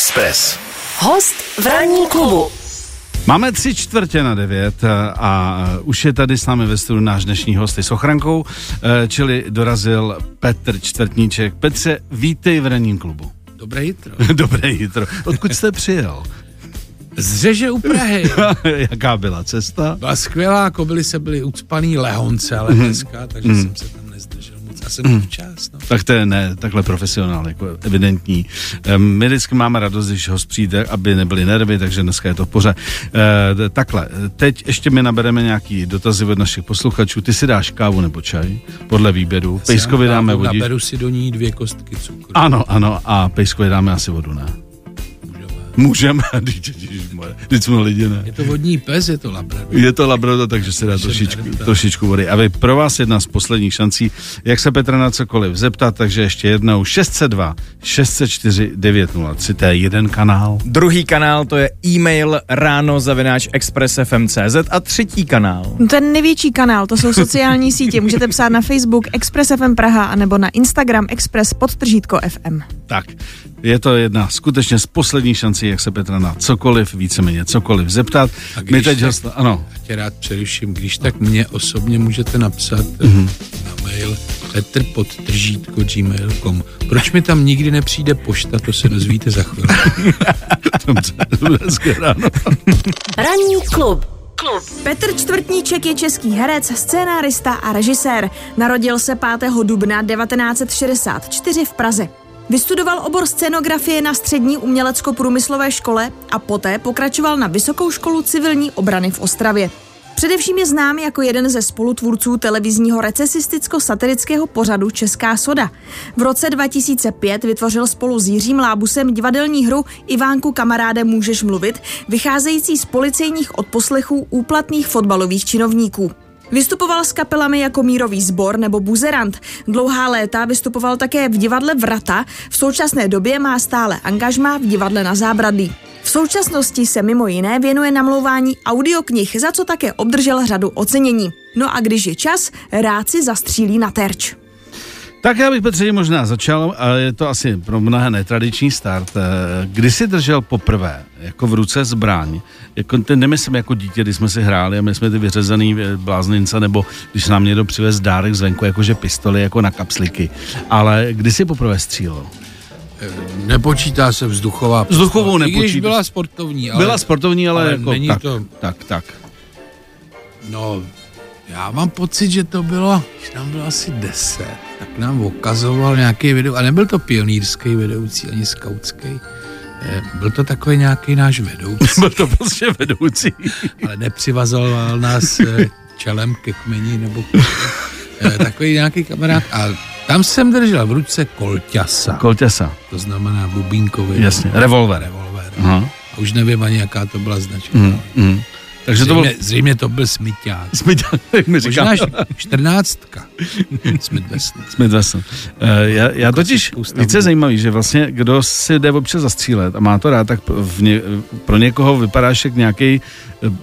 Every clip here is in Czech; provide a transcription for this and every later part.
Express. Host v ranní klubu. Máme tři čtvrtě na devět a, a už je tady s námi ve studiu náš dnešní host s ochrankou, eh, čili dorazil Petr Čtvrtníček. Petře, vítej v ranním klubu. Dobré jitro. Dobré jitro. Odkud jste přijel? Z Řeže u Prahy. Jaká byla cesta? Byla skvělá, kobily se byly ucpaný lehonce, ale dneska, takže jsem se tam jsem mm. včas, no. Tak to je ne, takhle profesionál, jako evidentní. My vždycky máme radost, když host přijde, aby nebyly nervy, takže dneska je to v pořád. E, takhle, teď ještě mi nabereme nějaký dotazy od našich posluchačů. Ty si dáš kávu nebo čaj? Podle výběru. Pejskovi dáme vodíš. Naberu si do ní dvě kostky cukru. Ano, ano, a pejskovi dáme asi vodu, ne? Můžeme, vždyť jsme lidi, ne? Je to vodní pes, je to labrador. Je to labrador, takže se dá trošičku, trošičku vody. A vy, pro vás jedna z posledních šancí, jak se Petra na cokoliv zeptat, takže ještě jednou 602 604 903, to je jeden kanál. Druhý kanál to je e-mail ráno zavináč expressfm.cz a třetí kanál. Ten největší kanál, to jsou sociální sítě. Můžete psát na Facebook Express FM Praha anebo na Instagram Express podtržítko FM. Tak, je to jedna skutečně z posledních šancí, jak se Petra na cokoliv, víceméně cokoliv zeptat. A My když teď tak- host, ano, Já tě rád přeruším, když tak mě osobně můžete napsat Mhm. mm-hmm. na mail petrpodtržítko gmail.com. Proč mi tam nikdy nepřijde pošta, to se dozvíte za chvíli. dobře, hezké ráno. Ranní klub. Klub. Petr Čtvrtníček je český herec, scénárista a režisér. Narodil se 5. dubna 1964 v Praze. Vystudoval obor scénografie na střední umělecko-průmyslové škole a poté pokračoval na Vysokou školu civilní obrany v Ostravě. Především je znám jako jeden ze spolutvůrců televizního recesisticko-satirického pořadu Česká soda. V roce 2005 vytvořil spolu s Jiřím Lábusem divadelní hru Ivánku kamaráde můžeš mluvit, vycházející z policejních odposlechů úplatných fotbalových činovníků. Vystupoval s kapelami jako Mírový sbor nebo Buzerant. Dlouhá léta vystupoval také v divadle Vrata, v současné době má stále angažmá v divadle na Zábradlí. V současnosti se mimo jiné věnuje namlouvání audioknih, za co také obdržel řadu ocenění. No a když je čas, rád si zastřílí na terč. Tak já bych Petře možná začal, a je to asi pro mnohé netradiční start. Eh, Kdy jsi držel poprvé jako v ruce zbraň? Jako, ten nemyslím jako dítě, když jsme si hráli a my jsme ty vyřezaný eh, bláznince, nebo když nám někdo přivez dárek zvenku, jakože pistoli, jako na kapsliky. Ale kdy jsi poprvé střílel? Nepočítá se vzduchová pistole. Vzduchovou I když nepočítá. byla sportovní, ale... Byla sportovní, ale, ale jako není tak, to- tak, tak. No, já mám pocit, že to bylo, když nám bylo asi 10, tak nám ukazoval nějaký video, a nebyl to pionýrský vedoucí, ani skautský, Eh, byl to takový nějaký náš vedoucí, Byl to prostě vedoucí. ale nepřivazoval nás eh, čelem ke kmeni nebo eh, takový nějaký kamarád a tam jsem držel v ruce kolťasa, Koltěsa, to znamená bubínkový jasně, revolver. revolver. Aha. A už nevím ani, jaká to byla značka. Mm, mm. Takže to byl... Zřejmě, zřejmě to byl smyťák. Smyťák, jak mi říká. Možná čtrnáctka. Smith Wesson. Uh, já, já totiž, klasický ústavní. více zajímavý, že vlastně kdo si jde občas zastřílet a má to rád, tak v ně, pro někoho vypadáš jak nějaký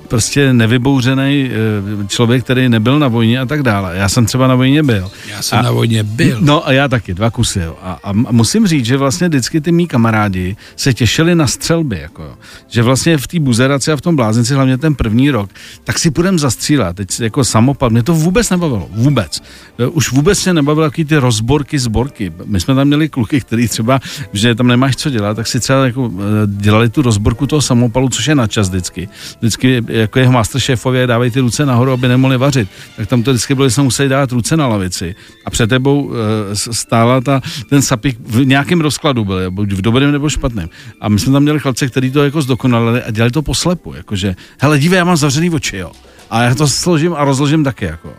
prostě nevybouřený eh, člověk, který nebyl na vojně a tak dále. Já jsem třeba na vojně byl. Já jsem A- na vojně byl. No a já taky, dva kusy. Jo. A, a, musím říct, že vlastně vždycky ty mý kamarádi se těšili na střelby. Jako, jo. že vlastně v té buzeraci a v tom blázinci, hlavně ten první rok, tak si půjdem zastřílet. Teď jako samopal. Mě to vůbec nebavilo. Vůbec. E, Už vůbec mě nebavilo takový ty rozborky, zborky. My jsme tam měli kluky, který třeba, že tam nemáš co dělat, tak si třeba jako e, dělali tu rozborku toho samopalu, což je na čas vždycky. Vždycky jako jeho masterchefově dávají ty ruce nahoru, aby nemohli vařit. Tak tam to vždycky bylo, že jsme museli dát ruce na lavici. A před tebou e, s- stála ta, ten sapík v nějakém rozkladu byl, buď v dobrém nebo špatném. A my jsme tam měli chlapce, který to jako zdokonalili a dělali to poslepu. Jakože, hele, dívej, já mám zavřený oči, jo. A já to složím a rozložím taky, jako.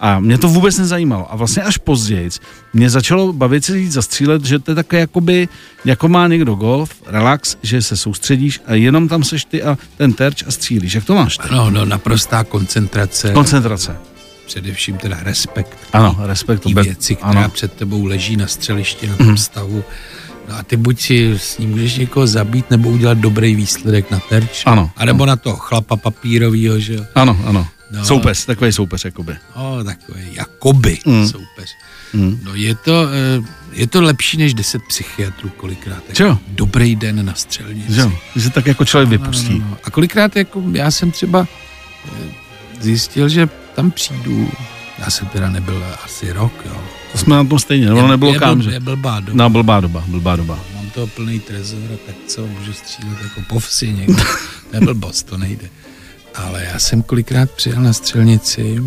A mě to vůbec nezajímalo. A vlastně až později mě začalo bavit se jít zastřílet, že to je také jakoby, jako má někdo golf, relax, že se soustředíš a jenom tam seš ty a ten terč a střílíš. Jak to máš ty? No, no, naprostá koncentrace. Koncentrace. Především teda respekt. Ano, respekt. Tý to věci, která ano. Před tebou leží na střelišti, na tom stavu. No a ty buď si s ním můžeš někoho zabít, nebo udělat dobrý výsledek na terč. Ano. A nebo na toho chlapa papírovýho, že jo. Ano, ano. No. Soupeř, takový soupeř, jakoby. No, takový jakoby Mm. soupeř. Mm. No je to, eh, je to lepší než 10 psychiatrů kolikrát. Jako Jo. Dobrý den na střelnici. Že jo, že se tak jako člověk vypustí. No, no, no. A kolikrát jako já jsem třeba eh, zjistil, že tam přijdu, já jsem teda nebyl asi rok, jo. To jsme na tom stejně, ono Je- nebylo kam, že? Je blbá doba. No, blbá doba, blbá doba. Mám toho plný trezor tak co, můžu střílet jako po vsi někde. Nebyl boss, to nejde. Ale já jsem kolikrát přijel na střelnici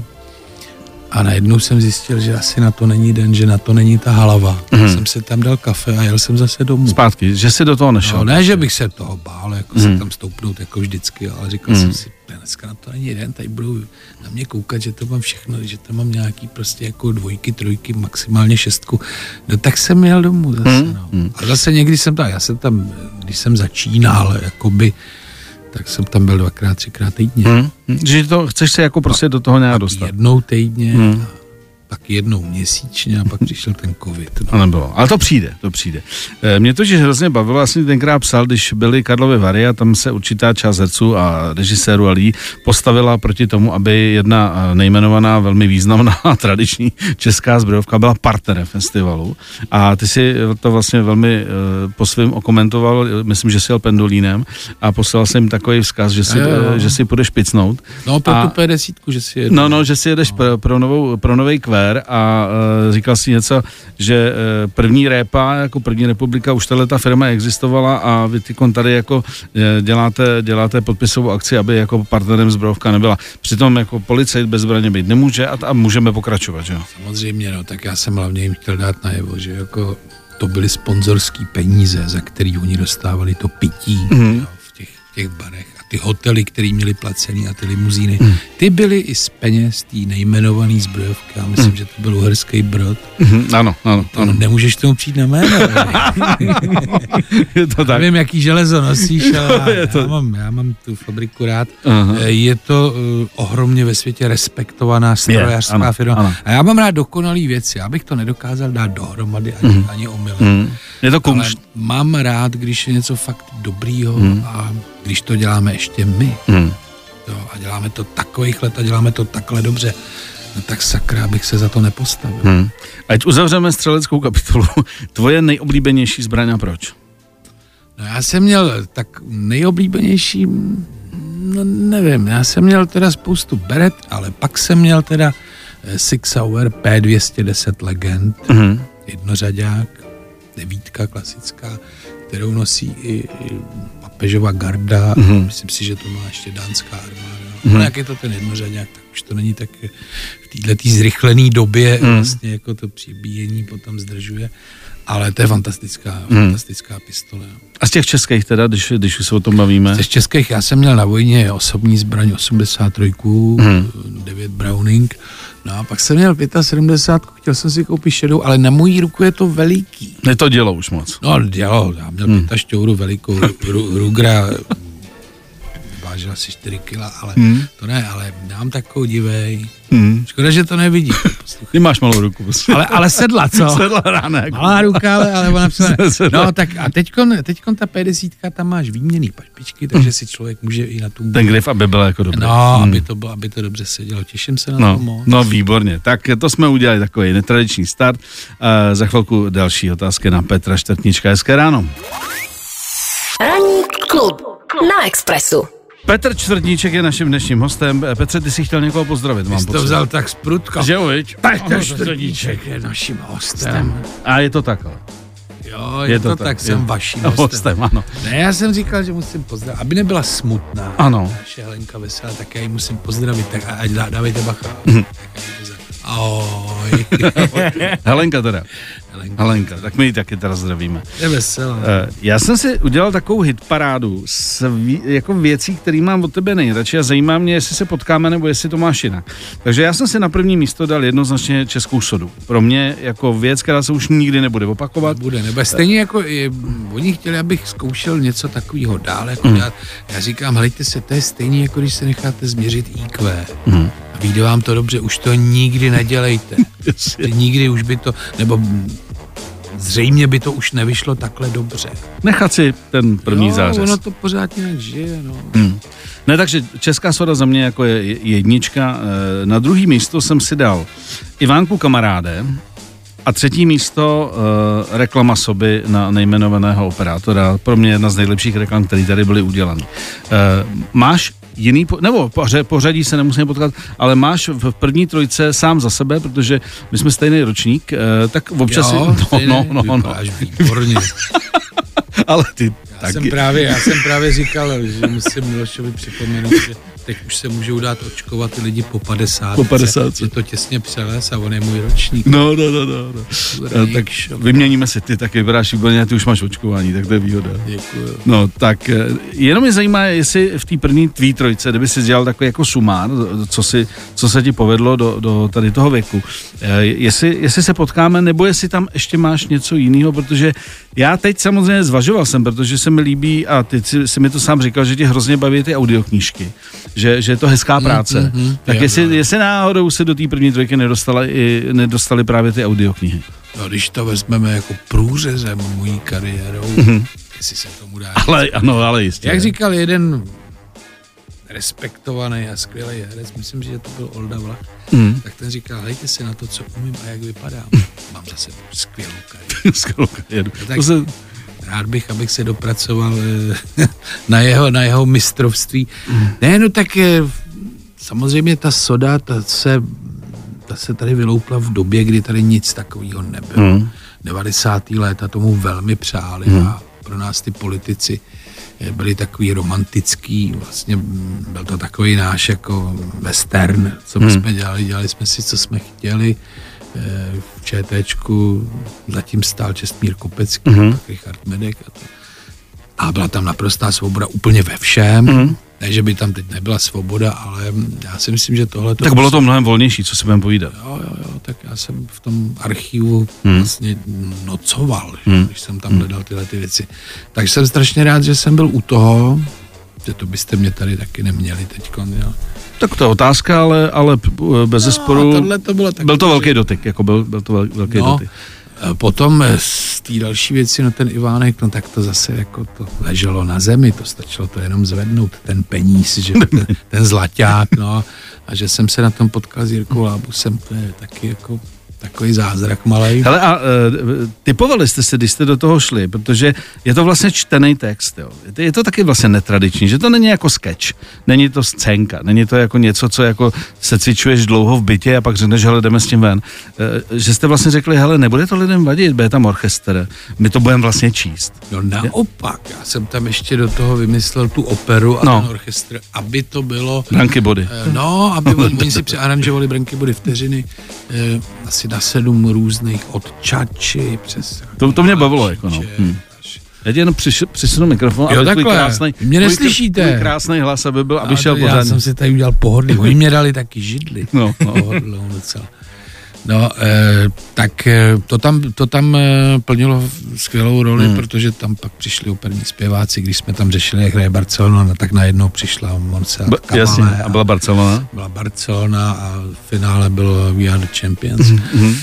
a najednou jsem zjistil, že asi na to není den, že na to není ta halava. Mm. jsem se tam dal kafe a jel jsem zase domů. Zpátky, že si do toho nešel. No, ne, že bych se toho bál, jako se tam stoupnout jako vždycky, ale říkal jsem si, "Ne, dneska na to není den, tady budou na mě koukat, že to mám všechno, že tam mám nějaký prostě jako dvojky, trojky, maximálně šestku. No tak jsem jel domů zase, no. A zase někdy jsem tam, já jsem tam, když jsem začínal, jakoby, tak jsem tam byl dvakrát, třikrát týdně. Hm? Že to chceš se jako prostě do toho nějak dostat. Jednou týdně, a pak jednou měsíčně a pak přišel ten covid. No. To nebylo. Ale to přijde, to přijde. Eh, Mě totiž hrozně bavilo, já jsem tenkrát psal, když byly Karlovy Vary a tam se určitá část herců a režisérů a lidí postavila proti tomu, aby jedna eh, nejmenovaná, velmi významná tradiční česká zbrojovka byla partnerem festivalu. A ty si to vlastně velmi eh, po svém okomentoval, myslím, že si jel pendolínem a poslal jsem jim takový vzkaz, že si, Jo, jo. eh, že si půjdeš picnout. No, pro A- tu P10, že si jedu. No, no, že si jedeš pro, pro, novou, pro nový kvér a uh, říkal si něco, že uh, první répa, jako první republika, už tahle ta firma existovala a vy ty tady jako eh, děláte, děláte podpisovou akci, aby jako partnerem zbrojovka nebyla. Přitom jako policajt bez zbraně být nemůže a, a můžeme pokračovat, že jo? Samozřejmě, no, tak já jsem hlavně jim chtěl dát najevo, že jako to byly sponzorský peníze, za který oni dostávali to pití mm. jo, v, těch, v těch barech. Ty hotely, který měli placený a ty limuzíny, mm. ty byly i z peněz té nejmenovaný zbrojovky. Já myslím, mm. že to byl uherský brod. Mhm, ano, ano, To ano. nemůžeš tomu přijít na jméno. Je to tak. Nevím, jaký železo nosíš, ale Je já, to- já, mám, já mám tu fabriku rád. Aha. Eh, Je to uh, ohromně ve světě respektovaná strojařská firma. ano. A já mám rád dokonalý věci. Já bych to nedokázal dát dohromady ani, mm. ani omylem. Mm. Je to Ale kumšt. Mám rád, když je něco fakt dobrýho mm. a když to děláme ještě my. Mm. Jo, a děláme to takových let a děláme to takhle dobře. No tak sakra, bych se za to nepostavil. Mm. Ať uzavřeme střeleckou kapitolu. Tvoje nejoblíbenější zbraň a proč? No já jsem měl tak nejoblíbenější, no nevím, já jsem měl teda spoustu beret, ale pak jsem měl teda eh, Six Hour P210 Legend, Mm. jednořadák, devítka klasická, kterou nosí i, papežova garda, mm-hmm. myslím si, že to má ještě dánská armáda. Mm-hmm. No jak je to ten jednořadák, tak už to není tak eh, v této zrychlené době mm. vlastně jako to přibíjení potom zdržuje, ale to je fantastická, mm. fantastická pistole. A z těch českých teda, když, když už se o tom bavíme? Z českých já jsem měl na vojně osobní zbraň 83, Hmm. 9 Browning, no a pak jsem měl 75, chtěl jsem si koupit šedou, ale na mojí ruku je to veliký. Ne to dělo už moc. No, dělo, já měl hmm. šťouru velikou, ru, Rugra, vážil asi 4 kila, ale hmm. to ne, ale dám takovou divej. Hmm. Škoda, že to nevidí. Ty máš malou ruku. Ale, ale sedla, co? Sedla rána. Jako. Malá ruka, ale, ale ona. Sedla. No tak a teďkon, teďkon ta 50 tam máš výměný pašpičky, takže si člověk může i na tu... Ten grif, aby byl jako dobrý. No, aby to, bylo, aby to dobře sedělo. Těším se na to No, moc. no, výborně. Tak to jsme udělali takový netradiční start. Uh, za chvilku další otázky na Petra Štrtnička. Hezké ráno. Ranní klub na Expressu. Petr Čtvrtníček je naším dnešním hostem. Eh, Petře, ty jsi chtěl někoho pozdravit, mám jsi to vzal tak z prutka. Že jo, viď? Petr Štrdíček je naším hostem. A je to tak, ale. Jo, je, je to, tak, jsem je. vaším hostem. hostem, ano. Ne, já jsem říkal, že musím pozdravit, aby nebyla smutná. Ano. Naše Helenka veselá, tak já ji musím pozdravit, tak ať dá, dávejte bacha. Mhm. Tak pozdraví. Ahoj. Helenka teda. Helenka. Helenka, tak my ji taky teda zdravíme. Je veselá. Eh, Já jsem si udělal takovou hitparádu s jako věcí, které mám od tebe nejradši a zajímá mě, jestli se potkáme nebo jestli to máš jinak. Takže já jsem si na první místo dal jednoznačně českou sodu. Pro mě jako věc, která se už nikdy nebude opakovat. Bude, nebo stejně jako je, oni chtěli, abych zkoušel něco takového dál, jako mm. dělat. Já říkám, helejte se, to je stejně, jako když se necháte změřit IQ. Mm. A vyjde vám to dobře, už to nikdy nedělejte. Nikdy už by to, nebo zřejmě by to už nevyšlo takhle dobře. Nechat si ten první jo, zářez. ono to pořád nějak žije, no. Hmm. Ne, takže česká soda za mě jako je je- jednička. Eh, Na druhý místo jsem si dal Ivánku kamaráde A třetí místo, uh, reklama soby na nejmenovaného operátora. Pro mě jedna z nejlepších reklam, které tady byly udělané. Uh, máš jiný, po- nebo pořadí se nemusíme potkat, ale máš v první trojce sám za sebe, protože my jsme stejný ročník, uh, tak občas... jo, no, stejně, no, no, no, vypadáš výborně. ale ty Já jsem, taky. právě, já jsem právě říkal, že musím Milošovi připomenout, že teď už se můžou dát očkovat ty lidi po 50. Po 50. Je to těsně přeles a on je můj ročník. No, no, no, no. no. Dobrý, Eh, tak vyměníme si, ty taky vypadáš výborně, ty už máš očkování, tak to je výhoda. Děkuju. No, tak eh, jenom mě zajímá, jestli v té první tvý trojce, kdyby si dělal takový jako sumár, co, si, co se ti povedlo do, do tady toho věku, eh, jestli, jestli se potkáme, nebo jestli tam ještě máš něco jiného, protože já teď samozřejmě zvažoval jsem, protože se mi líbí, a ty si, si mi to sám říkal, že tě hrozně baví ty audioknížky, že, že je to hezká práce. mm, mm, tak jo, jestli, jo. jestli náhodou se do té první trojky nedostala i, nedostali právě ty audioknihy. No, když to vezmeme jako průřezem mojí kariérou, Mhm. jestli se tomu dá. Ale ano, ale jistě. Jak říkal jeden respektovaný a skvělý herec, myslím, že to byl Olda Vlach, Mm. tak ten říkal, hejte se na to, co umím a jak vypadám. Mám zase skvělou kariéru. Skvělou kariéru. tak- To se, Rád bych, abych se dopracoval eh, na jeho, na jeho mistrovství. Ne, no tak eh, samozřejmě ta soda, ta se, ta se tady vyloupla v době, kdy tady nic takového nebylo. Mm. 90. léta tomu velmi přáli a pro nás ty politici byli takový romantický, vlastně byl to takový náš jako western, co my jsme dělali, dělali jsme si, co jsme chtěli, Eh, v ČTčku zatím stál Čestmír Kopecký, pak Richard Medek a to. A byla tam naprostá svoboda úplně ve všem. Mm-hmm. Ne, že by tam teď nebyla svoboda, ale já si myslím, že tohle tak bylo to mnohem volnější, co si budeme povídat. Jo, jo, jo, tak já jsem v tom archivu hmm. vlastně nocoval, hmm. když jsem tam hledal tyhle ty věci. Takže jsem strašně rád, že jsem byl u toho, že to byste mě tady taky neměli teď. Tak to je otázka, ale, ale p- bez zesporu No, tohle to bylo taky, byl to že- velký dotyk, jako byl, byl to vel, velký No, dotyk. A potom eh, z té další věci, no ten Ivánek, no tak to zase jako to leželo na zemi, to stačilo to jenom zvednout, ten peníz, že ten, ten zlaťák, no, a že jsem se na tom potkal s Jirkou Lábusem, to je taky jako takový zázrak malej. Hele, a uh, typovali jste se, když jste do toho šli, protože je to vlastně čtený text, jo. Je to- Je to taky vlastně netradiční, že to není jako sketch, není to scénka, není to jako něco, co jako se cvičuješ dlouho v bytě a pak řekneš, hele, jdeme s tím ven. Uh, že jste vlastně řekli, hele, nebude to lidem vadit, bude tam orchestr, my to budeme vlastně číst. No naopak, já jsem tam ještě do toho vymyslel tu operu a No. ten orchestr, aby to bylo... Branky body. eh, No, aby oni, si přearanžovali branky body vteřiny asi na sedm různých od čači přes... To- to mě bavilo, jako no. Hm. Já ti jenom přiš, přisunu mikrofon, Jo, aby tvůj krásný, Mě neslyšíte. tvůj krásný hlas, aby byl, aby A šel to já pořádně. jsem si tady udělal pohodlí. Oni mě dali taky židli. No, no. Pohodlnou docela. No, eh, tak eh, to tam, to tam eh, plnilo skvělou roli, hmm. protože tam pak přišli operní zpěváci, když jsme tam řešili, jak hraje Barcelona, no, tak najednou přišla Montserrat Ba- jasně, a byla Barcelona. byla Barcelona a v finále bylo We Are the Champions. Mhm.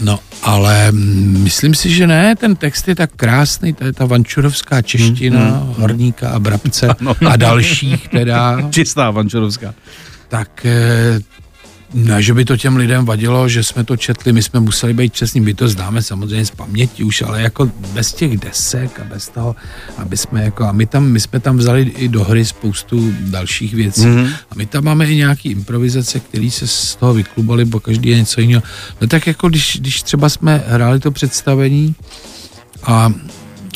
No, ale mm, myslím si, že ne, ten text je tak krásný, to je ta vančurovská čeština, Mhm. Horníka a Brabce a dalších teda, Čistá Vančurovská. tak eh, ne, že by to těm lidem vadilo, že jsme to četli, my jsme museli být čestní, my to známe samozřejmě z paměti už, ale jako bez těch desek a bez toho, aby jsme jako, a my tam, my jsme tam vzali i do hry spoustu dalších věcí mm-hmm. a my tam máme i nějaký improvizace, které se z toho vyklubaly, bo každý je něco jiného. No tak jako když, když třeba jsme hráli to představení a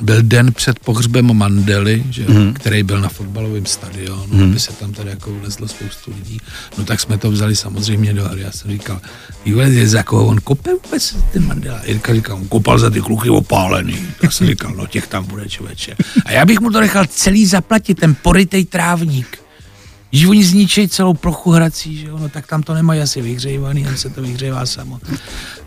byl den před pohřbem Mandely, že, mm. který byl na fotbalovém stadionu, mm. aby se tam tady jako vlezlo spoustu lidí. No tak jsme to vzali samozřejmě do hry. Já jsem říkal, je za koho on kope vůbec ten Mandela? Jirka říkal, on kopal za ty kluky opálený. Tak jsem říkal, no těch tam bude člověče. A já bych mu to nechal celý zaplatit, ten porytej trávník. Když oni zničí celou plochu hrací, že jo, no, tak tam to nemají asi vyhřejvaný, on se to vyhřejvá samo.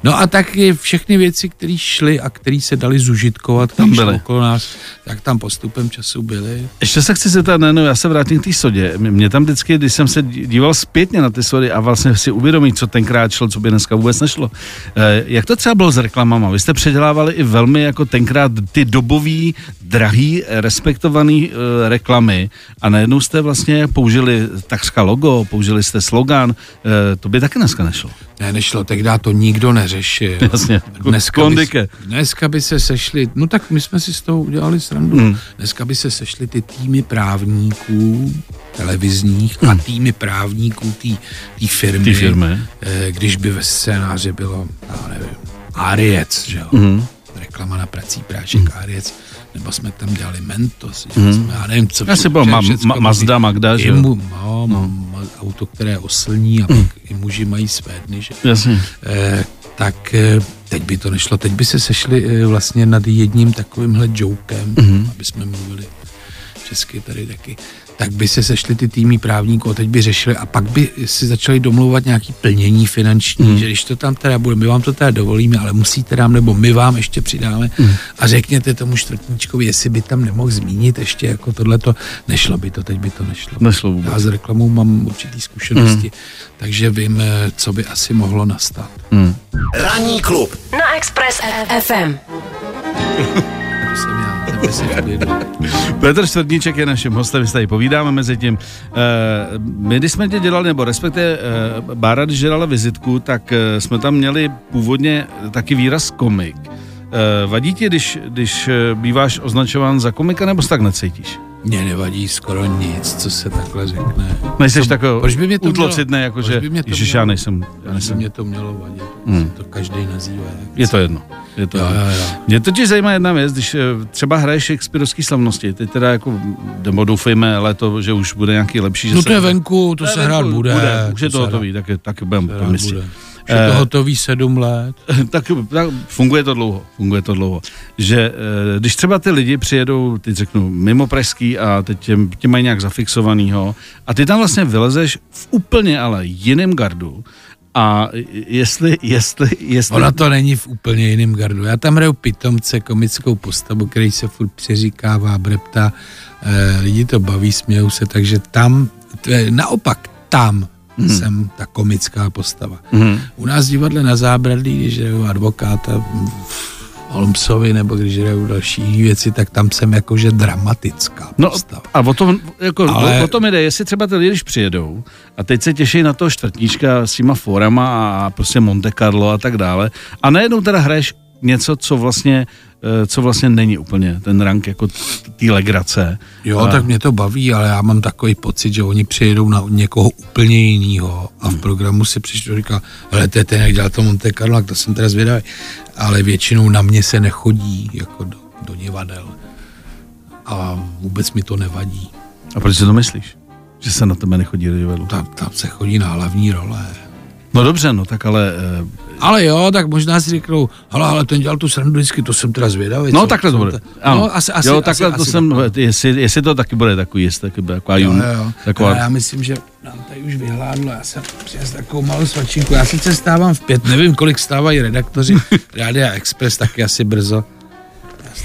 No a taky všechny věci, které šly a které se daly zužitkovat, Tam byly. okolo nás, tak tam postupem času byly. Ještě se chci zeptat, ne, no, já se vrátím k té sodě. Mě- tam vždycky, když jsem se díval zpětně na ty sody a vlastně si uvědomit, co tenkrát šlo, co by dneska vůbec nešlo. Eh, jak to třeba bylo s reklamama? Vy jste předělávali i velmi jako tenkrát ty dobový, drahý, respektovaný eh, reklamy a najednou jste vlastně použili použili takřka logo, použili jste slogan, eh, to by taky dneska nešlo. Ne, nešlo, tehdy to nikdo neřešil. Jasně, Dneska by, dneska by se sešli, no tak my jsme si z toho udělali srandu. Hmm. Mm. Dneska by se sešli ty týmy právníků televizních a týmy právníků té firmy. Té firmy. Eh, Když by ve scénáři bylo, já nevím, Ariec, že jo? Mhm. Mm. Reklama na prací prášek mm. Ariec. Nebo jsme tam dělali Mentos, mm. jsme, já nevím, co Asi bylo ma- ma-. Mazda, Magda, že jo? mu, no, no. auto, které oslní a pak i muži mají své dny, že? Jasně. Eh, tak eh, teď by to nešlo. Teď by se sešli eh, vlastně nad jedním takovýmhle jokem, mm-hmm. aby jsme mluvili česky tady taky, tak by se sešli ty týmy právníků a teď by řešili a pak by si začali domlouvat nějaký plnění finanční, mm. že když to tam teda bude, my vám to teda dovolíme, ale musíte nám, nebo my vám ještě přidáme mm. a řekněte tomu čtvrtníčkovi, jestli by tam nemohl zmínit ještě jako tohleto, nešlo by to, teď by to nešlo. Nešlo vůbec. Já s reklamou mám určitý zkušenosti, mm. takže vím, eh, co by asi mohlo nastat. Hmm. Ranní klub na Express FM. To jsem já. Petr Čtvrtníček je naším hostem, my se tady povídáme mezi tím. Uh, my, když jsme tě dělali, nebo respektive uh, Bára, když dělala vizitku, tak uh, jsme tam měli původně taky výraz komik. Uh, vadí ti, když, když býváš označován za komika, nebo se tak necítíš? Mně nevadí skoro nic, co se takhle řekne. Nejseš takový proč by mě to útlocitný, mělo- jako že, by mě to ježiš, mělo- já nejsem, já Proč by nejsem. mě to mělo vadit? Hmm. To každý nazývá. jak Je to jedno. Je to Jo, jo, jo. Mě totiž zajímá jedna věc, když eh, třeba hraješ Shakespeareovský slavnosti, teď teda jako, nebo doufejme, ale to, že už bude nějaký lepší. Že No to je venku, to Ne, se hrát bude. bude. Už je to to hotový, budeme hrát po městě. bude. Už je Eh, to hotový sedm let. tak, tak funguje to dlouho, funguje to dlouho. Že eh, když třeba ty lidi přijedou, teď řeknu, mimo pražský a teď tě, tě mají nějak zafixovanýho a ty tam vlastně vylezeš v úplně ale jiném gardu a jestli, jestli, jestli... Ona to není v úplně jiném gardu. Já tam hraju pitomce, komickou postavu, který se furt přeříkává, breptá. E, lidi to baví, smějou se, takže tam, je, naopak tam hmm. jsem ta komická postava. Mhm. U nás divadle na zábradlí, když hraju advokáta v Holmesovi, nebo když hraju další věci, tak tam jsem jakože dramatická No postava. a o tom, jako, Ale... O, tom jde, jestli třeba ty lidi, když přijedou a teď se těší na toho čtvrtníčka s těma forama a prostě Monte Carlo a tak dále a najednou teda hraješ něco, co vlastně, eh, co vlastně není úplně ten rank jako té legrace. Jo, A- tak mě to baví, ale já mám takový pocit, že oni přijedou na někoho úplně jiného a v programu si přišlo říká, ale to je ten, jak dělal to Monte Carlo, tak to jsem teda zvědavý. Ale většinou na mě se nechodí jako do, do divadel. A vůbec mi to nevadí. A proč si to myslíš? Že se na tebe nechodí do divadlu? Tam, tam se chodí na hlavní role. No dobře, no tak ale... Ale jo, tak možná si řeknou, hele, ale ten dělal tu srandu vždycky, to jsem teda zvědavý. No co- takhle to bude. Ano. No, asi, asi, jo, takhle asi, to asi jsem, takhle. jestli, jestli to taky bude takový, jestli taky bude taková Jo, jun, jo, jo. taková... Já myslím, že nám tady už vyhládlo, já jsem přines takovou malou svačinku. Já sice stávám v pět, nevím, kolik stávají redaktoři Rádia Express, taky asi brzo.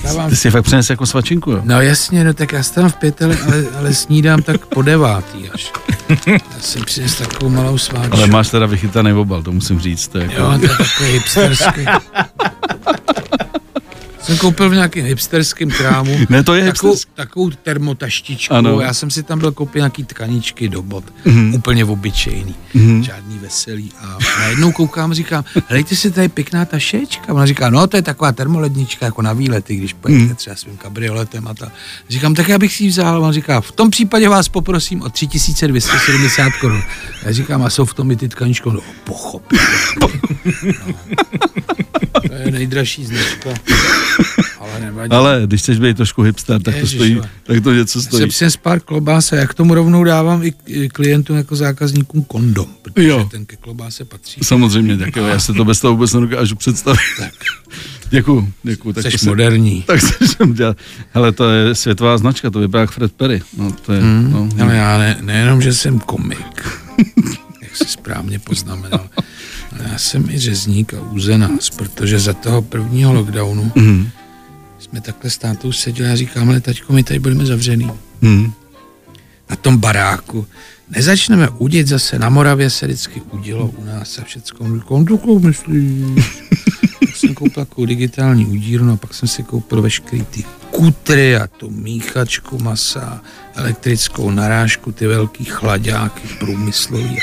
Já stávám Ty si fakt přines jako svačinku, jo? No jasně, no tak já stávám v pět, ale, ale, snídám tak po devátý až. Já jsem přines takovou malou sváčku. Ale máš teda vychytaný obal, to musím říct. To je jako... Jo, to je takový hipsterský. Jsem koupil v nějakém hipsterském krámu Ne, to je takovou, takovou termotaštičku. Ano. Já jsem si tam byl koupil nějaký tkaničky do bot. Mm. Úplně obyčejný. Mm. Žádný veselý. A najednou koukám a říkám, hlejte si, tady pěkná tašečka. Ona říká, no to je taková termolednička jako na výlety, když pojedete mm. třeba svým kabrioletem a ta. Říkám, tak já bych si ji vzal. A on říká, v tom případě vás poprosím o 3270 korun. Já říkám, a jsou v tom i ty tkaničky? No, pochopil. To je nejdražší značka. Ale nevadí. Ale když chceš být trošku hipster, tak to Ježiš, stojí, jo. tak to něco Jsem stojí. přines pár klobás a já k tomu rovnou dávám i klientům jako zákazníkům kondom, protože Jo. ten ke klobáse patří. Samozřejmě, tak jo, já se to bez toho vůbec nedokážu představit. Tak, Děkuju, děkuju. Tak jsi to moderní. tak se jsem dělal. Hele, to je světová značka, to vypadá jak Fred Perry. No, to je, Hmm. no, Ale já ne, nejenom, že jsem komik, jak si správně poznamenal, já jsem i řezník a úzenář, protože za toho prvního lockdownu Mhm. jsme takhle s tátou seděli a říkám, ale taťko, my tady budeme zavřený. Mhm. na tom baráku. Nezačneme udit zase, na Moravě se vždycky udilo u nás a všecko. Říkám, myslíš? tak jsem koupil takovou digitální udírnu a pak jsem si koupil veškerý ty skútry a tu míchačku masa, elektrickou narážku, ty velký chladáky průmyslový.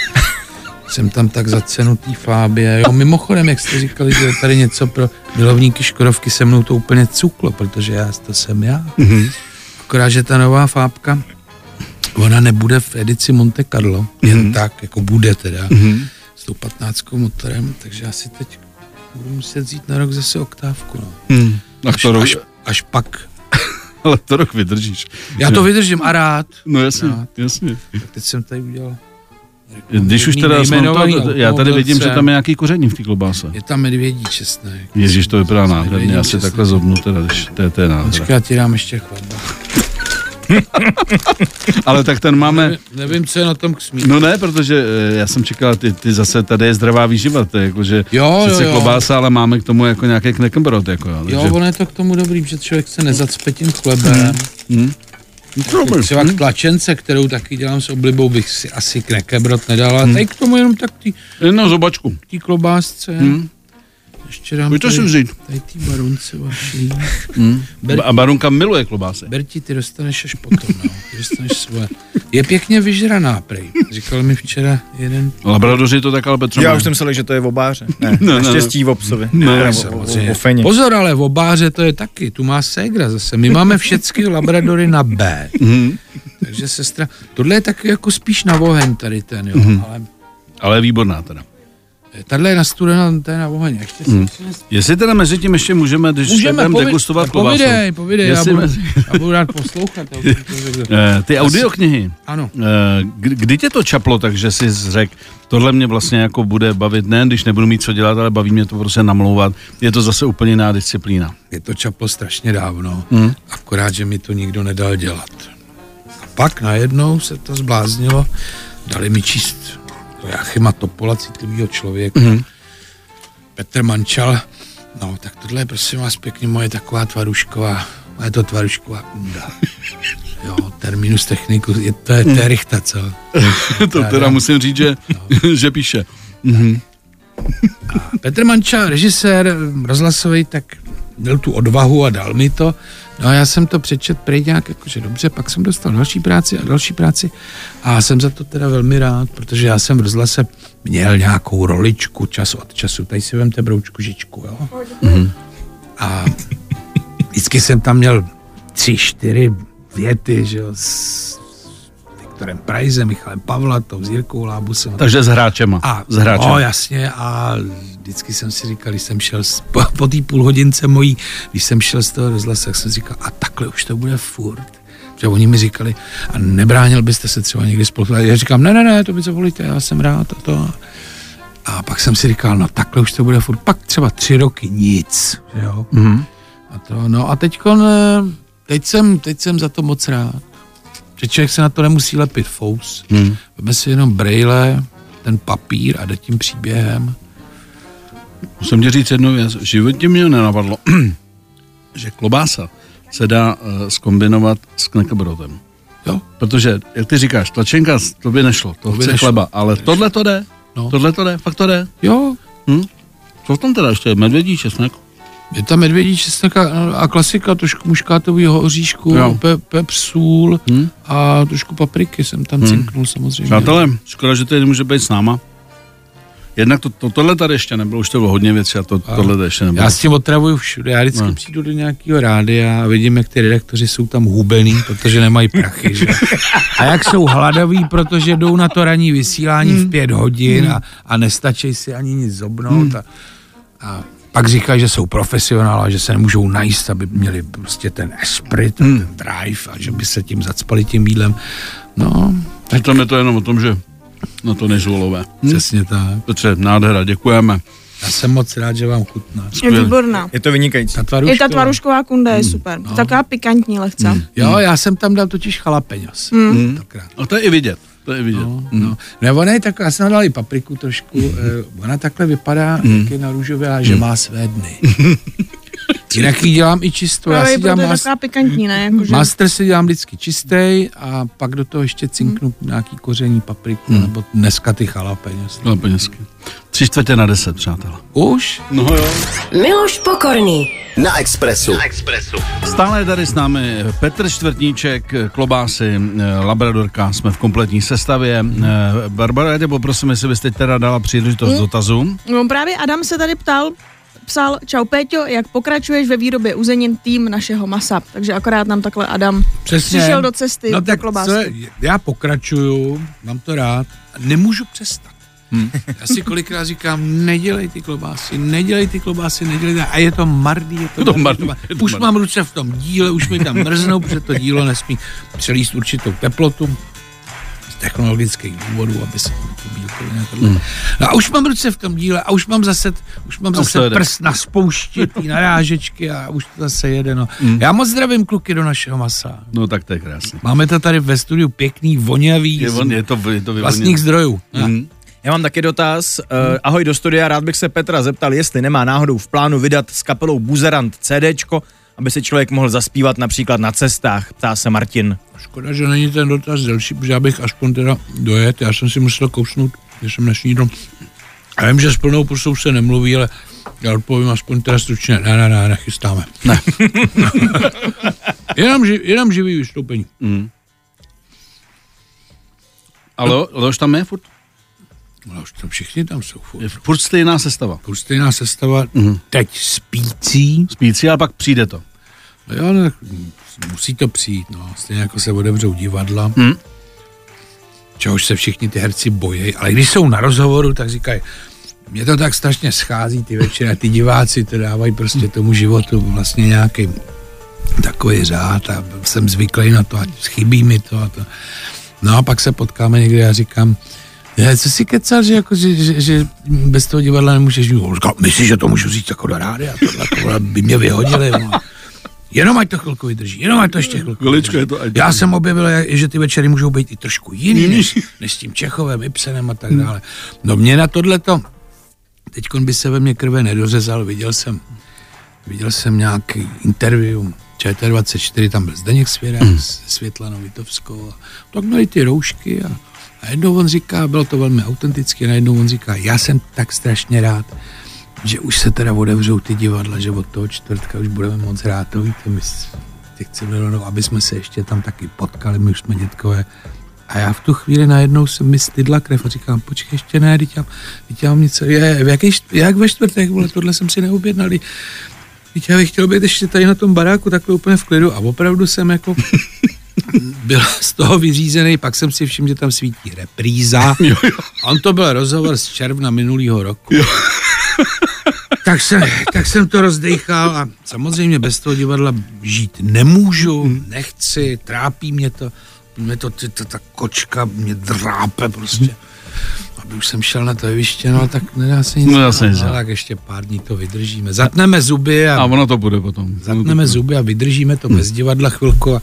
Jsem tam tak za cenu té fábie. Jo, mimochodem, jak jste říkali, že je tady něco pro milovníky Škodovky, se mnou to úplně cuklo, protože já to jsem já. Mm-hmm. Akorát, že ta nová fábka, ona nebude v edici Monte Carlo, jen mm-hmm. tak, jako bude teda, mm-hmm. s tou 15 motorem, takže já si teď budu muset vzít na rok zase oktávku. No. Hmm. Až, rok, až, až pak. ale to rok vydržíš. Já to vydržím a rád. No jasně, Rád. jasně. Tak teď jsem tady udělal. Když už teda nejmenovaný to, já tady vidím, že tam je nějaký koření v té klobáse. Je tam medvědí česnek. Ježíš, to vypadá nádherně, já si česnek. takhle zobnu teda, když to je, to je nádhera. Počkej, já ti dám ještě chleba. Ale tak ten máme, Nevím, nevím, co je na tom k smíchu. no ne, protože eh, já jsem čekal, ty, ty zase tady je zdravá výživa, to je jako, že Jo, sice jo, jo. klobása, ale máme k tomu jako nějaký kneckenbrot, jako jo. Jo, takže- ono je to k tomu dobrý, že člověk se nezacpe tím chlebem. Hm? Dobrý. Třeba k tlačence, kterou taky dělám s oblibou, bych si asi knekebrot nedal, ale tady k tomu jenom tak tý, No, zobačku. tý klobásce. Hm? Ještě dám to si tady, vzít. tady tý barunce vaší. Hm? Ber- A Barunka miluje klobásy. Berti, ty dostaneš až potom, no. Dostaneš svoje. Je pěkně vyžraná, prej. Říkal mi včera jeden Labradoři to tak ale Petro Já už jsem myslel, že to je v obáře. Ne, Ne, ne, naštěstí v obsovi. Ne, samozřejmě. o, o, o feně. Pozor, ale v obáře to je taky. Tu má ségra zase. My máme všechny labradory na B. Mhm. Takže sestra, tohle je taky jako spíš na oheň tady ten, jo. Mhm. Ale Ale je výborná teda. Tahle je na studená, to je na oheň. Ještě přines- Jestli teda mezi tím ještě můžeme, když Můžeme, budeme povi- degustovat klobásu. povidej, povidej, já budu, mezi- já budu rád poslouchat. protože- Eh, Ty audioknihy, Ano. eh, kdy tě to čaplo, takže jsi řekl, tohle mě vlastně jako bude bavit, ne když nebudu mít co dělat, ale baví mě to prostě namlouvat. Je to zase úplně jiná disciplína. Je to čaplo strašně dávno, Mhm. akorát, že mi to nikdo nedal dělat. A pak najednou se to zbláznilo, dali mi číst Joachima Topola, citlivého člověka, Mhm. Petr Mančal, no tak tohle je prosím vás pěkně moje taková tvarušková, je to tvarušková unda. Jo, terminus technicus, je, to je, to je rychta, co? to teda musím říct, že, že píše. Petr Manča, režisér rozhlasový, tak měl tu odvahu a dal mi to. No a já jsem to přečet prej nějak jakože dobře, pak jsem dostal další práci a další práci a jsem za to teda velmi rád, protože já jsem v rozhlase měl nějakou roličku čas od času. Tady si vemte broučku žičku, jo? A vždycky jsem tam měl tři, čtyři věty, že jo, s Viktorem Prajzem, Michalem Pavlatou, s Jirkou Lábusem. Takže s hráčema. A, s hráčem. No, jasně, a vždycky jsem si říkal, když jsem šel z, po, po té půl hodince mojí, když jsem šel z toho rozhlasu, tak jsem si říkal, a takhle už to bude furt. Protože oni mi říkali, a nebránil byste se třeba někdy spolu. Já říkám, ne, ne, ne, to by co volíte, já jsem rád a to. A pak jsem si říkal, no takhle už to bude furt. Pak třeba tři roky nic, že jo. Mhm. A to, no a teď, teď jsem, teď jsem za to moc rád. Že člověk se na to nemusí lepit fous. Mhm. Veme si jenom brejle, ten papír a jde tím příběhem. Musím ti říct jednu věc. V životě mě nenapadlo, že klobása se dá uh, skombinovat s knekebrotem. Jo, Protože, jak ty říkáš, tlačenka, to by nešlo, to, To by chce nešlo. chleba, ale tohle to jde, No. tohle to jde, fakt to jde. jo, Hm? Co tam teda ještě, medvědí česnek? Je tam medvědí česnek a, a klasika, trošku muškátového oříšku, Jo. pe, pepř, sůl Hm? a trošku papriky jsem tam Hmm. cinknul samozřejmě. Přátelé, škoda, že tady nemůže být s náma. Jednak to, to, tohle tady ještě nebylo, už to bylo hodně věcí a to, A tohle tady ještě nebylo. Já s tím otravuju všude. Já vždycky No. přijdu do nějakého rádia a vidím, jak ty redaktoři jsou tam hubený, protože nemají prachy. Že? A jak jsou hladoví, protože jdou na to ranní vysílání v pět hodin a, a nestačí si ani nic zobnout. A, a pak říkají, že jsou profesionálové, že se nemůžou najíst, aby měli prostě ten esprit, a ten drive a že by se tím zacpali tím jídlem. No, tak Přitom je to jenom o tom, že na to nejsou lové. Hm? přesně tak. Petře, nádhera, děkujeme. Já jsem moc rád, že vám chutná. Je výborná. Je to vynikající. Ta I tvarušková. ta tvarušková kunda je super. Taková pikantní lehce. Jo, já jsem tam dal totiž chalapeňos. Hm? Tenkrát. A to je i vidět. To je vidět. No, Hm. no. Ne, ona je taková, já jsem dal i papriku trošku, eh, ona takhle vypadá, jak je na růžové, a že má své dny. Jinak ji dělám i čistou. Já Právě si proto dělám je mas- taková pikantní, ne? Jakože... master si dělám vždycky čistý a pak do toho ještě cinknu nějaký koření papriku, nebo dneska ty chalapeňos. No, penězky. Tři čtvrtě na deset, přátelé. Už? No jo. Miloš Pokorný. Na Expressu. Na Expressu. Stále je tady s námi Petr Čtvrtníček, Klobásy, eh, Labradorka, jsme v kompletní sestavě. Eh, Barbara, já tě poprosím, jestli bys teď teda dala příležitost dotazu. No právě Adam se tady ptal, psal, čau Péťo, jak pokračuješ ve výrobě uzenin tým našeho masa. Takže akorát nám takhle Adam Přesně. přišel do cesty No do tak co, já pokračuju, mám to rád, a nemůžu přestat. Hmm. Já si kolikrát říkám, nedělej ty klobásy, nedělej ty klobásy, nedělej ty, a je to mardý, je to, Je to mardý, mardý, je to Už mám ruce v tom díle, už mi tam mrznou, protože to dílo nesmí přelíst určitou teplotu technologických důvodů, aby se a tohle. No a už mám ruce v tom díle a už mám zase, už mám už to zase jede. prst na spoušti, ty narážečky a už to zase jede. No. Já moc zdravím kluky do našeho masa. No tak to je krásný. Máme to tady ve studiu pěkný, vonavý, Je, on, je to, je to vlastních zdrojů. Mhm. Já mám taky dotaz. Uh, ahoj do studia, rád bych se Petra zeptal, jestli nemá náhodou v plánu vydat s kapelou Buzerant CDčko, aby si člověk mohl zaspívat například na cestách, ptá se Martin. Škoda, že není ten dotaz delší, protože já bych aspoň teda dojet. Já jsem si musel kousnout, že jsem nesnídl. A vím, že s plnou pusou se nemluví, ale já odpovím aspoň teda stručně. Ne, ne, ne, nechystáme. Ne. jenom, ži, jenom živý vystoupení. Ale Leoš tam je furt? No, už tam všichni tam jsou. furt. Je furt stejná sestava. Furt stejná sestava, teď spící. Spící, ale pak přijde to. Jo, no, musí to přijít, no. Stejně jako se otevřou divadla, Hmm. čehož se všichni ty herci bojí. Ale když jsou na rozhovoru, tak říkají, mě to tak strašně schází ty večery a ty diváci to dávají prostě tomu životu vlastně nějaký takový řád a jsem zvyklý na to a chybí mi to a to. No a pak se potkáme někde a říkám, je, co si kecal, že, jako, že, že, že, bez toho divadla nemůžeš žít? Říkal, myslíš, že to můžu říct jako do rádia? Tohle, tohle by mě vyhodili. No. Jenom ať to chvilku vydrží, jenom ať to ještě chvilku vydrží. je to, ať- Já jsem objevil, že ty večery můžou být i trošku jiný, než, než s tím Čechovem, Ibsenem a tak dále. No mě na tohleto, teď by se ve mně krve nedořezal, viděl jsem, viděl jsem nějaký interview, ČT24, tam byl Zdeněk Svěrák mm. s Světlanou Vitovskou. A tak měli ty roušky a, a jednou on říká, bylo to velmi autentické, najednou on říká, já jsem tak strašně rád, že už se teda otevřou ty divadla, že od toho čtvrtka už budeme moc hrát, to víte, my chceme rovnou, aby jsme se ještě tam taky potkali, my už jsme dětkové. A já v tu chvíli najednou se mi stydla krev a říkám, počkej, ještě ne, teď já, teď já mám něco, je, v jaký, jak ve čtvrtek, vole, tohle jsem si neobjednal, teď- já bych chtěl být ještě tady na tom baráku takhle úplně v klidu a opravdu jsem jako byl z toho vyřízený, pak jsem si všiml, že tam svítí repríza. A on to byl rozhovor z června minulého roku. Tak, jsem, tak jsem to rozdechal a samozřejmě bez toho divadla žít nemůžu, nechci, trápí mě to, mě to, ty, to ta kočka mě drápe prostě. Aby už jsem šel na to jeviště, no tak nedá se nic No, dá dělat, se nic no, dělat. tak ještě pár dní to vydržíme. Zatneme zuby a A ono to bude potom. zatneme zuby a vydržíme to bez divadla chvilku a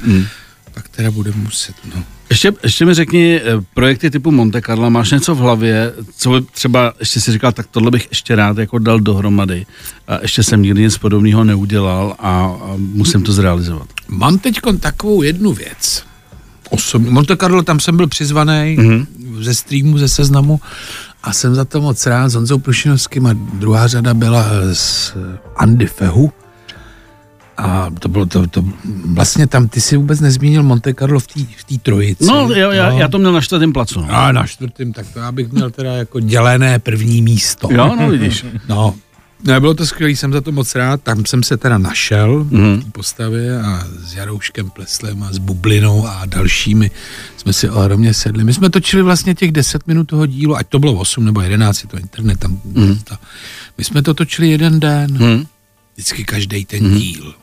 pak teda budeme muset. No. Ještě, ještě mi řekni, eh, projekty typu Monte Carlo, máš něco v hlavě, co by třeba, ještě si říkal, tak tohle bych ještě rád jako dal dohromady. A ještě jsem nikdy nic podobného neudělal a, a musím to zrealizovat. Mám teď takovou jednu věc. Osobně. Monte Carlo, tam jsem byl přizvaný Mhm. mm-hmm. ze streamu, ze seznamu a jsem za to moc rád s Honzou Prušinovským a druhá řada byla z Andy Fehu. A to bylo to, to, vlastně tam, ty si vůbec nezmínil Monte Carlo v té trojici. No, já, já, já to měl na čtvrtém placu. No. A na čtvrtém, tak to já bych měl teda jako dělené první místo. Jo, no vidíš. No, ne, bylo to skvělé, jsem za to moc rád. Tam jsem se teda našel Mhm. mm. v té postavě a s Jarouškem Pleslem a s Bublinou a dalšími jsme si ohromně sedli. My jsme točili vlastně těch 10 minut toho dílu, ať to bylo 8 nebo 11, je to internet tam. Mm. To. My jsme to točili jeden den, mm. Hm. vždycky každý ten mm. díl.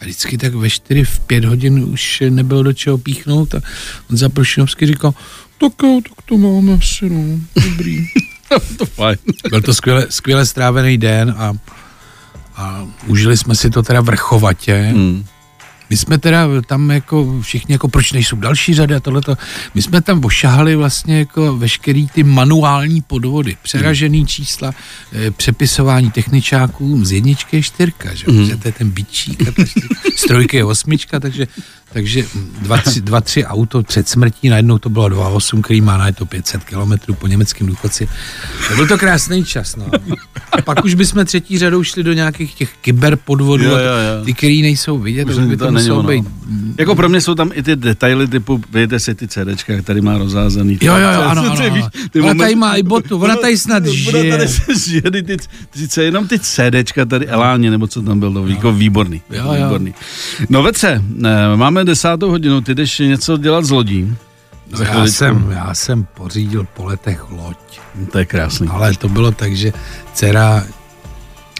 A vždycky tak ve 4, v 5 hodin už nebylo do čeho píchnout a on za Prošinovský říkal, tak jo, tak to máme asi, no, dobrý. to fajn. Byl to skvěle, skvěle strávený den a, a užili jsme si to teda vrchovatě. Hm. My jsme teda tam jako všichni jako proč nejsou další řady a tohleto. My jsme tam ošahali vlastně jako veškerý ty manuální podvody, přeražený čísla, eh, přepisování techničáků z jedničky je čtyřka, že? Mm. to je ten bičík a ta čtyřka, z trojky je osmička, takže takže dva, tři, dva, tři auto před smrtí, najednou to bylo 2,8, který má na to 500 kilometrů po německém důchodci. To byl to krásný čas, no. A pak už bychom třetí řadou šli do nějakých těch kyberpodvodů, Jo, jo, jo. ty, který nejsou vidět, Už to by to to muselo být. Jako pro mě jsou tam i ty detaily typu, vidíte si ty CDčka, jak tady má rozházený. Jo, jo, jo, ano, ano, ano. ty Ona moment- tady má i botu, ona tady snad Ona žije. tady se žije, ty, ty, ty, ty, jenom ty CDčka tady, Eláně, nebo co tam bylo, jako výborný. Jo, jo. výborný. No Vetře, eh, máme desátou hodinu, ty jdeš něco dělat z lodí. No, Za já, jsem, já jsem pořídil po letech loď. To je krásný. Ale to bylo tak, že dcera,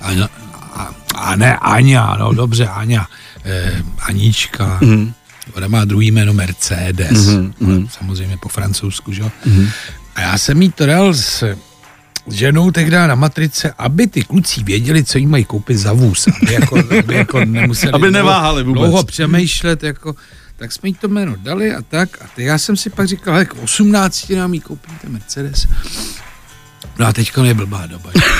Aňa, a, a ne Aňa, no dobře, Aňa, eh, Anička, mm. ona má druhý jméno Mercedes, Mhm, mhm. samozřejmě po francouzsku, že jo. A já jsem jí to dal s, s ženou tehdy na matrice, aby ty kluci věděli, co jí mají koupit za vůz, aby jako, aby jako nemuseli Aby dlouho- neváhali vůbec. dlouho přemýšlet, jako, tak jsme jí to jméno dali a tak. A teď já jsem si pak říkal, jak 18 nám jí koupím ten Mercedes. No a teďka je blbá doba. že?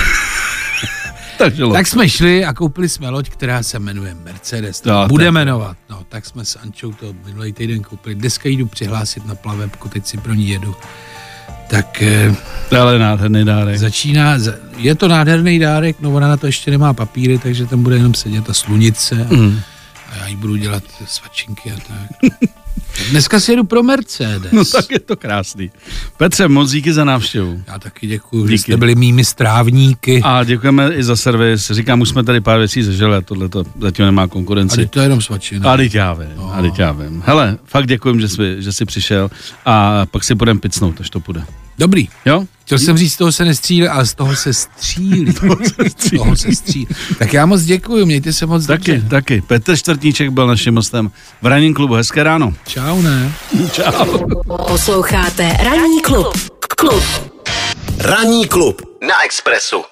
Takže tak jsme šli a koupili jsme loď, která se jmenuje Mercedes. To bude tak. jmenovat. No, tak jsme s Ančou to minulý týden koupili. Dneska jdu přihlásit na plavebku, teď si pro ní jedu. Tak eh, ale nádherný dárek. začíná, za- je to nádherný dárek, no ona na to ještě nemá papíry, takže tam bude jenom sedět ta slunice a, Mm. a já jí budu dělat svačinky a tak. Dneska si jedu pro Mercedes. No tak je to krásný. Petře, moc díky za návštěvu. Já taky děkuji, že Díky. jste byli mými strávníky. A, A děkujeme i za servis. Říkám, už jsme tady pár věcí zažili a tohle to zatím nemá a konkurenci. teď to je jenom svačina. A teď já vím, a teď já vím. Hele, fakt děkujem, že jsi, že jsi přišel a pak si budeme picnout, až to půjde. Dobrý. Jo? Chtěl jsem říct, z toho se nestřílí, ale z toho se střílí. z toho se střílí. Tak já moc děkuji, mějte se moc Taky, dobře. taky. Petr Čtvrtníček byl naším hostem v ranním klubu. Hezké ráno. Čau, ne? Posloucháte Ranní klub. Klub. Ranní klub na Expressu.